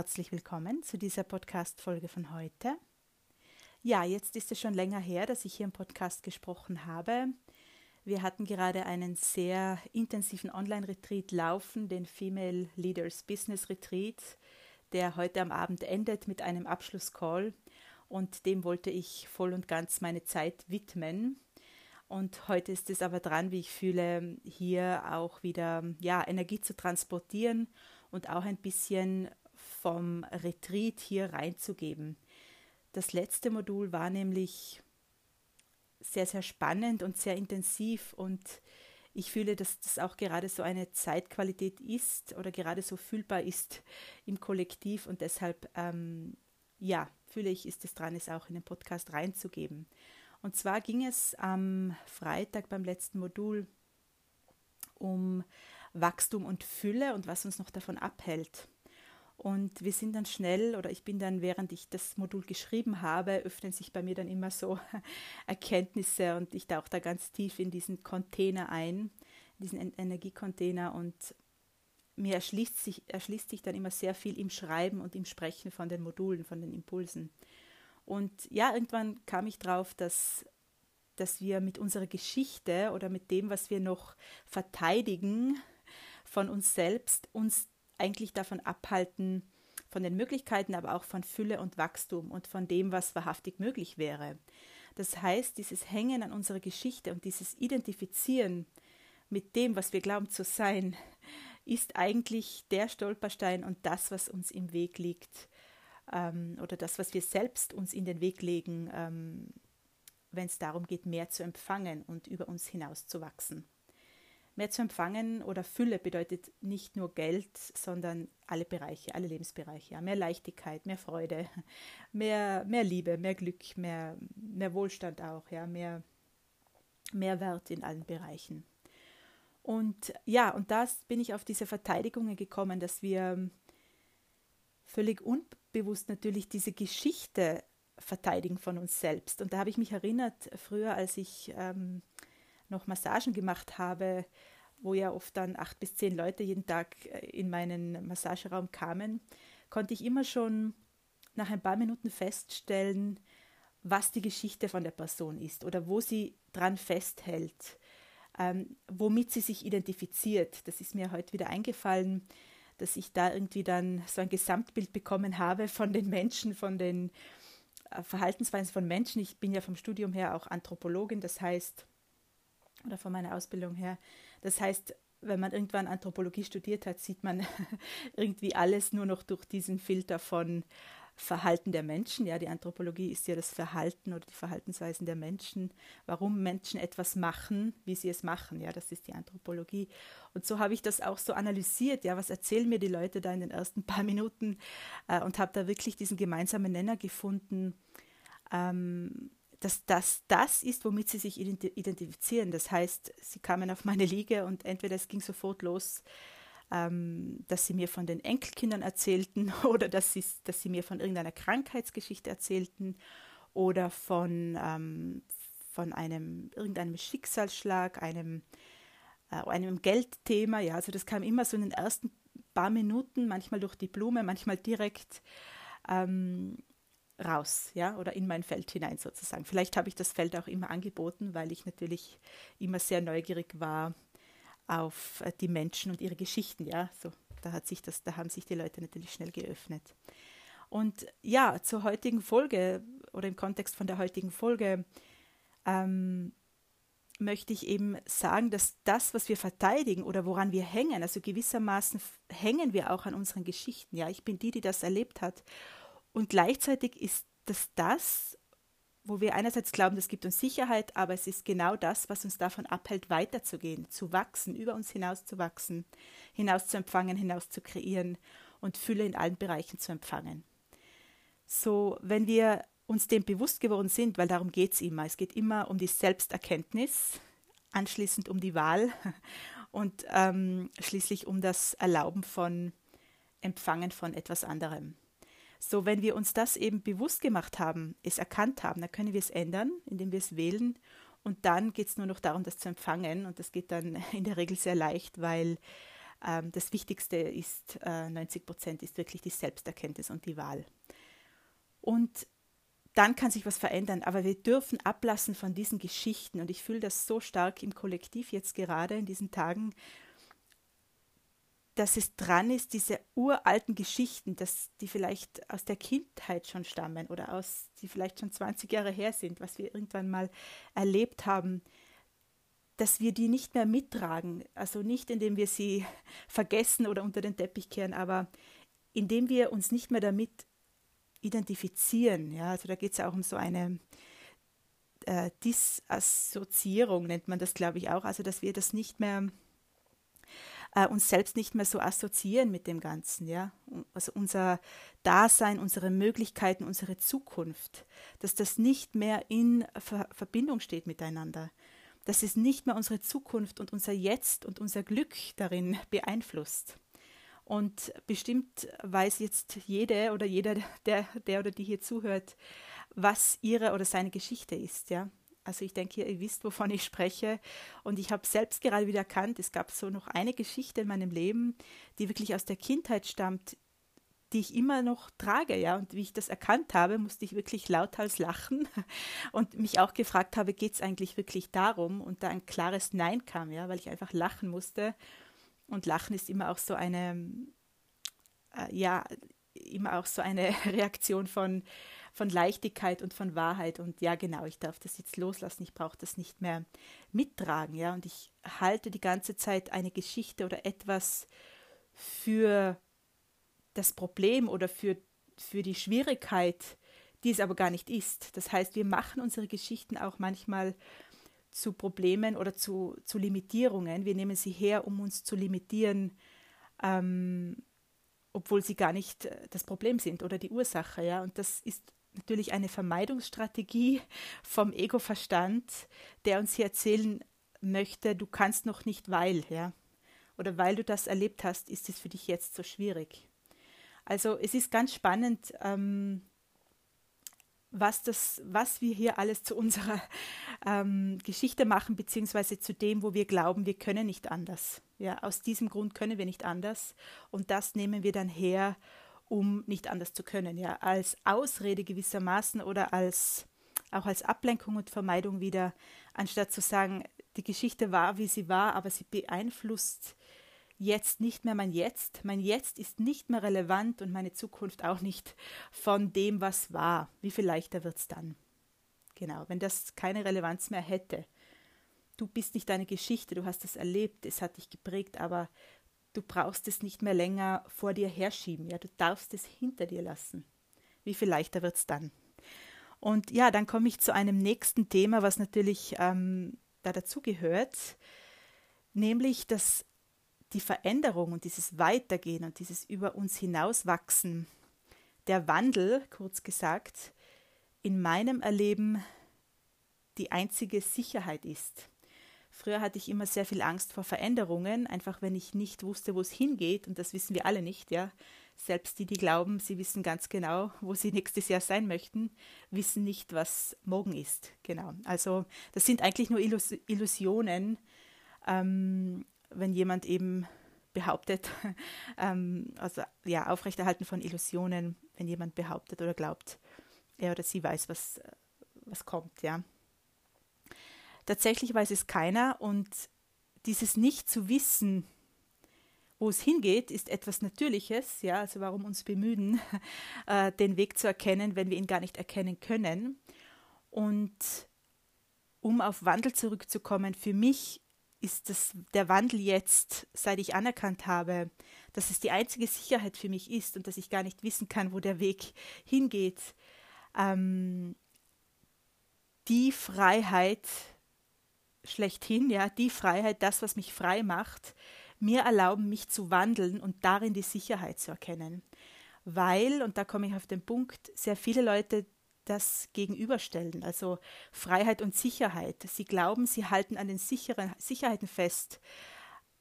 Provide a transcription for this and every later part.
Herzlich willkommen zu dieser Podcast-Folge von heute. Ja, jetzt ist es schon länger her, dass ich hier im Podcast gesprochen habe. Wir hatten gerade einen sehr intensiven Online-Retreat laufen, den Female Leaders Business Retreat, der heute am Abend endet mit einem Abschlusscall und dem wollte ich voll und ganz meine Zeit widmen. Und heute ist es aber dran, wie ich fühle, hier auch wieder ja, Energie zu transportieren und auch ein bisschen vom Retreat hier reinzugeben. Das letzte Modul war nämlich sehr, sehr spannend und sehr intensiv und ich fühle, dass das auch gerade so eine Zeitqualität ist oder gerade so fühlbar ist im Kollektiv und deshalb, ähm, ja, fühle ich, ist es dran, es auch in den Podcast reinzugeben. Und zwar ging es am Freitag beim letzten Modul um Wachstum und Fülle und was uns noch davon abhält. Und wir sind dann schnell, oder ich bin dann, während ich das Modul geschrieben habe, öffnen sich bei mir dann immer so Erkenntnisse und ich tauche da ganz tief in diesen Container ein, diesen Energiecontainer und mir erschließt sich, erschließt sich dann immer sehr viel im Schreiben und im Sprechen von den Modulen, von den Impulsen. Und ja, irgendwann kam ich drauf, dass, dass wir mit unserer Geschichte oder mit dem, was wir noch verteidigen von uns selbst, uns eigentlich davon abhalten, von den Möglichkeiten, aber auch von Fülle und Wachstum und von dem, was wahrhaftig möglich wäre. Das heißt, dieses Hängen an unserer Geschichte und dieses Identifizieren mit dem, was wir glauben zu sein, ist eigentlich der Stolperstein und das, was uns im Weg liegt ähm, oder das, was wir selbst uns in den Weg legen, ähm, wenn es darum geht, mehr zu empfangen und über uns hinaus zu wachsen. Mehr zu empfangen oder Fülle bedeutet nicht nur Geld, sondern alle Bereiche, alle Lebensbereiche. Ja. Mehr Leichtigkeit, mehr Freude, mehr, mehr Liebe, mehr Glück, mehr, mehr Wohlstand auch, ja, mehr, mehr Wert in allen Bereichen. Und ja, und da bin ich auf diese Verteidigungen gekommen, dass wir völlig unbewusst natürlich diese Geschichte verteidigen von uns selbst. Und da habe ich mich erinnert, früher, als ich ähm, noch Massagen gemacht habe, wo ja oft dann acht bis zehn Leute jeden Tag äh, in meinen Massageraum kamen, konnte ich immer schon nach ein paar Minuten feststellen, was die Geschichte von der Person ist oder wo sie dran festhält, ähm, womit sie sich identifiziert. Das ist mir heute wieder eingefallen, dass ich da irgendwie dann so ein Gesamtbild bekommen habe von den Menschen, von den äh, Verhaltensweisen von Menschen. Ich bin ja vom Studium her auch Anthropologin, das heißt, oder von meiner Ausbildung her. Das heißt, wenn man irgendwann Anthropologie studiert hat, sieht man irgendwie alles nur noch durch diesen Filter von Verhalten der Menschen. Ja, die Anthropologie ist ja das Verhalten oder die Verhaltensweisen der Menschen, warum Menschen etwas machen, wie sie es machen. Ja, das ist die Anthropologie. Und so habe ich das auch so analysiert. Ja, was erzählen mir die Leute da in den ersten paar Minuten? Äh, und habe da wirklich diesen gemeinsamen Nenner gefunden. Ähm, dass das das ist, womit sie sich identifizieren. Das heißt, sie kamen auf meine Liege und entweder es ging sofort los, ähm, dass sie mir von den Enkelkindern erzählten oder dass sie, dass sie mir von irgendeiner Krankheitsgeschichte erzählten oder von, ähm, von einem irgendeinem Schicksalsschlag, einem, äh, einem Geldthema. Ja, also das kam immer so in den ersten paar Minuten, manchmal durch die Blume, manchmal direkt. Ähm, raus, ja, oder in mein Feld hinein sozusagen. Vielleicht habe ich das Feld auch immer angeboten, weil ich natürlich immer sehr neugierig war auf äh, die Menschen und ihre Geschichten, ja. So, da hat sich das, da haben sich die Leute natürlich schnell geöffnet. Und ja, zur heutigen Folge oder im Kontext von der heutigen Folge ähm, möchte ich eben sagen, dass das, was wir verteidigen oder woran wir hängen, also gewissermaßen hängen wir auch an unseren Geschichten. Ja, ich bin die, die das erlebt hat und gleichzeitig ist das das, wo wir einerseits glauben, das gibt uns Sicherheit, aber es ist genau das, was uns davon abhält, weiterzugehen, zu wachsen, über uns hinaus zu wachsen, hinaus zu empfangen, hinaus zu kreieren und Fülle in allen Bereichen zu empfangen. So, wenn wir uns dem bewusst geworden sind, weil darum geht es immer, es geht immer um die Selbsterkenntnis, anschließend um die Wahl und ähm, schließlich um das Erlauben von Empfangen von etwas anderem. So, wenn wir uns das eben bewusst gemacht haben, es erkannt haben, dann können wir es ändern, indem wir es wählen. Und dann geht es nur noch darum, das zu empfangen. Und das geht dann in der Regel sehr leicht, weil ähm, das Wichtigste ist, äh, 90 Prozent ist wirklich die Selbsterkenntnis und die Wahl. Und dann kann sich was verändern, aber wir dürfen ablassen von diesen Geschichten und ich fühle das so stark im Kollektiv jetzt gerade in diesen Tagen, dass es dran ist, diese uralten Geschichten, dass die vielleicht aus der Kindheit schon stammen oder aus, die vielleicht schon 20 Jahre her sind, was wir irgendwann mal erlebt haben, dass wir die nicht mehr mittragen. Also nicht, indem wir sie vergessen oder unter den Teppich kehren, aber indem wir uns nicht mehr damit identifizieren. Ja, also da geht es ja auch um so eine äh, Disassoziierung, nennt man das, glaube ich, auch. Also dass wir das nicht mehr äh, uns selbst nicht mehr so assoziieren mit dem Ganzen, ja. Also unser Dasein, unsere Möglichkeiten, unsere Zukunft, dass das nicht mehr in Ver Verbindung steht miteinander. Dass es nicht mehr unsere Zukunft und unser Jetzt und unser Glück darin beeinflusst. Und bestimmt weiß jetzt jede oder jeder, der, der oder die hier zuhört, was ihre oder seine Geschichte ist, ja. Also ich denke, ihr wisst, wovon ich spreche. Und ich habe selbst gerade wieder erkannt, es gab so noch eine Geschichte in meinem Leben, die wirklich aus der Kindheit stammt, die ich immer noch trage, ja. Und wie ich das erkannt habe, musste ich wirklich lauthals lachen und mich auch gefragt habe, geht es eigentlich wirklich darum? Und da ein klares Nein kam, ja, weil ich einfach lachen musste. Und Lachen ist immer auch so eine, äh, ja, immer auch so eine Reaktion von, von Leichtigkeit und von Wahrheit. Und ja, genau, ich darf das jetzt loslassen, ich brauche das nicht mehr mittragen. Ja, und ich halte die ganze Zeit eine Geschichte oder etwas für das Problem oder für, für die Schwierigkeit, die es aber gar nicht ist. Das heißt, wir machen unsere Geschichten auch manchmal zu Problemen oder zu, zu Limitierungen. Wir nehmen sie her, um uns zu limitieren, ähm, obwohl sie gar nicht äh, das Problem sind oder die Ursache. Ja? Und das ist natürlich eine Vermeidungsstrategie vom Ego-Verstand, der uns hier erzählen möchte, du kannst noch nicht, weil, ja. Oder weil du das erlebt hast, ist es für dich jetzt so schwierig. Also es ist ganz spannend, ähm, was, das, was wir hier alles zu unserer ähm, Geschichte machen, beziehungsweise zu dem, wo wir glauben, wir können nicht anders. Ja, aus diesem Grund können wir nicht anders. Und das nehmen wir dann her, um nicht anders zu können. Ja, als Ausrede gewissermaßen oder als auch als Ablenkung und Vermeidung wieder, anstatt zu sagen, die Geschichte war, wie sie war, aber sie beeinflusst jetzt nicht mehr mein Jetzt. Mein Jetzt ist nicht mehr relevant und meine Zukunft auch nicht von dem, was war. Wie viel leichter wird es dann? Genau, wenn das keine Relevanz mehr hätte. Du bist nicht deine Geschichte, du hast es erlebt, es hat dich geprägt, aber du brauchst es nicht mehr länger vor dir herschieben. Ja, du darfst es hinter dir lassen. Wie viel leichter wird es dann? Und ja, dann komme ich zu einem nächsten Thema, was natürlich ähm, da dazugehört, nämlich das die Veränderung und dieses Weitergehen und dieses über uns hinauswachsen, der Wandel, kurz gesagt, in meinem Erleben die einzige Sicherheit ist. Früher hatte ich immer sehr viel Angst vor Veränderungen, einfach wenn ich nicht wusste, wo es hingeht, und das wissen wir alle nicht, ja. Selbst die, die glauben, sie wissen ganz genau, wo sie nächstes Jahr sein möchten, wissen nicht, was morgen ist. Genau. Also das sind eigentlich nur Illusionen, ähm, wenn jemand eben behauptet, ähm, also ja, Aufrechterhalten von Illusionen, wenn jemand behauptet oder glaubt, er oder sie weiß, was, was kommt, ja. Tatsächlich weiß es keiner und dieses Nicht zu wissen, wo es hingeht, ist etwas Natürliches, ja, also warum uns bemühen, äh, den Weg zu erkennen, wenn wir ihn gar nicht erkennen können. Und um auf Wandel zurückzukommen, für mich ist das, der Wandel jetzt, seit ich anerkannt habe, dass es die einzige Sicherheit für mich ist und dass ich gar nicht wissen kann, wo der Weg hingeht, ähm, die Freiheit schlechthin, ja, die Freiheit, das, was mich frei macht, mir erlauben, mich zu wandeln und darin die Sicherheit zu erkennen. Weil, und da komme ich auf den Punkt, sehr viele Leute das gegenüberstellen, also Freiheit und Sicherheit. Sie glauben, sie halten an den sicheren Sicherheiten fest,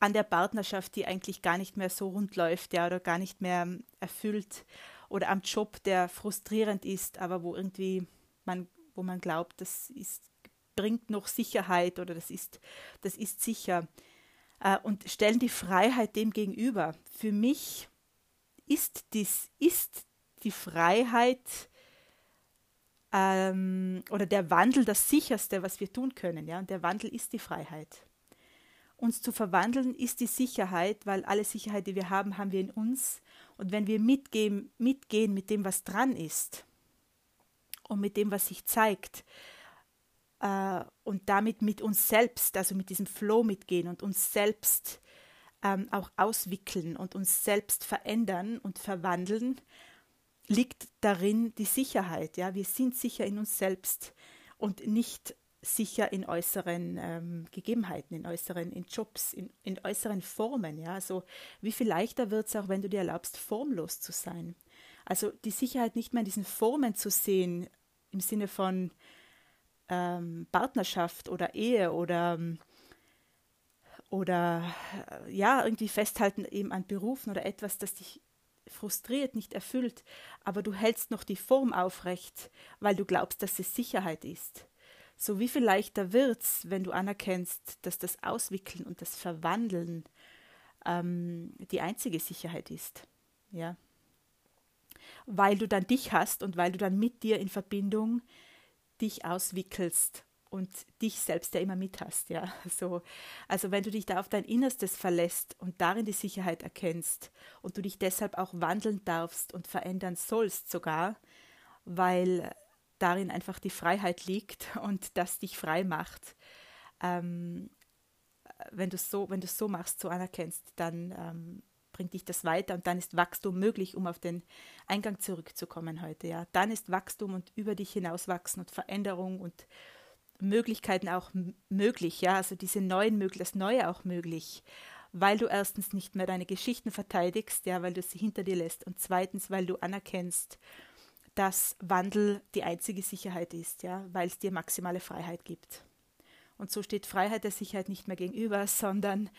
an der Partnerschaft, die eigentlich gar nicht mehr so rund läuft, ja, oder gar nicht mehr erfüllt, oder am Job, der frustrierend ist, aber wo irgendwie man, wo man glaubt, das ist, bringt noch Sicherheit oder das ist, das ist sicher. äh, und stellen die Freiheit dem gegenüber. Für mich ist, dies, ist die Freiheit ähm, oder der Wandel das sicherste, was wir tun können. Ja? Und der Wandel ist die Freiheit. Uns zu verwandeln ist die Sicherheit, weil alle Sicherheit, die wir haben, haben wir in uns. Und wenn wir mitgehen, mitgehen mit dem, was dran ist und mit dem, was sich zeigt, äh, und damit mit uns selbst, also mit diesem Flow mitgehen und uns selbst ähm, auch auswickeln und uns selbst verändern und verwandeln, liegt darin die Sicherheit. Ja, wir sind sicher in uns selbst und nicht sicher in äußeren ähm, Gegebenheiten, in äußeren, in Jobs, in, in äußeren Formen. Ja, also wie viel leichter wird es auch, wenn du dir erlaubst, formlos zu sein. Also die Sicherheit nicht mehr in diesen Formen zu sehen, im Sinne von ähm, Partnerschaft oder Ehe oder oder äh, ja, irgendwie festhalten eben an Berufen oder etwas, das dich frustriert, nicht erfüllt, aber du hältst noch die Form aufrecht, weil du glaubst, dass es Sicherheit ist. So wie viel leichter wird's, wenn du anerkennst, dass das Auswickeln und das Verwandeln ähm, die einzige Sicherheit ist. Ja. Weil du dann dich hast und weil du dann mit dir in Verbindung dich auswickelst und dich selbst ja immer mit hast, ja. So, also wenn du dich da auf dein Innerstes verlässt und darin die Sicherheit erkennst und du dich deshalb auch wandeln darfst und verändern sollst sogar, weil darin einfach die Freiheit liegt und das dich frei macht. Ähm, wenn du so, wenn du so machst, so anerkennst, dann ähm, bringt dich das weiter und dann ist Wachstum möglich, um auf den Eingang zurückzukommen heute. Ja, dann ist Wachstum und über dich hinauswachsen und Veränderung und Möglichkeiten auch möglich. Ja, also diese neuen das Neue auch möglich, weil du erstens nicht mehr deine Geschichten verteidigst, ja, weil du sie hinter dir lässt und zweitens, weil du anerkennst, dass Wandel die einzige Sicherheit ist, ja, weil es dir maximale Freiheit gibt. Und so steht Freiheit der Sicherheit nicht mehr gegenüber, sondern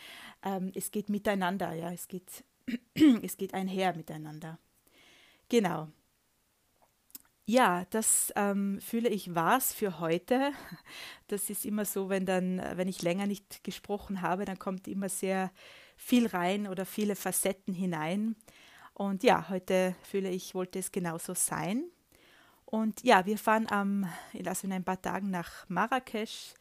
ähm, es geht miteinander, ja, es geht, es geht einher miteinander. Genau. Ja, das ähm, fühle ich war's für heute. Das ist immer so, wenn dann, wenn ich länger nicht gesprochen habe, dann kommt immer sehr viel rein oder viele Facetten hinein. Und ja, heute fühle ich, wollte es genauso sein. Und ja, wir fahren am, also in ein paar Tagen nach Marrakesch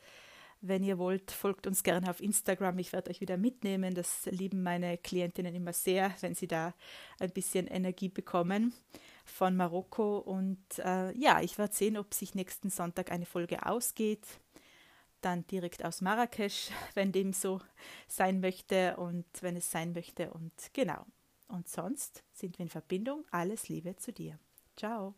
wenn ihr wollt, folgt uns gerne auf Instagram. Ich werde euch wieder mitnehmen. Das lieben meine Klientinnen immer sehr, wenn sie da ein bisschen Energie bekommen von Marokko. Und äh, ja, ich werde sehen, ob sich nächsten Sonntag eine Folge ausgeht. Dann direkt aus Marrakesch, wenn dem so sein möchte und wenn es sein möchte. Und genau. Und sonst sind wir in Verbindung. Alles Liebe zu dir. Ciao.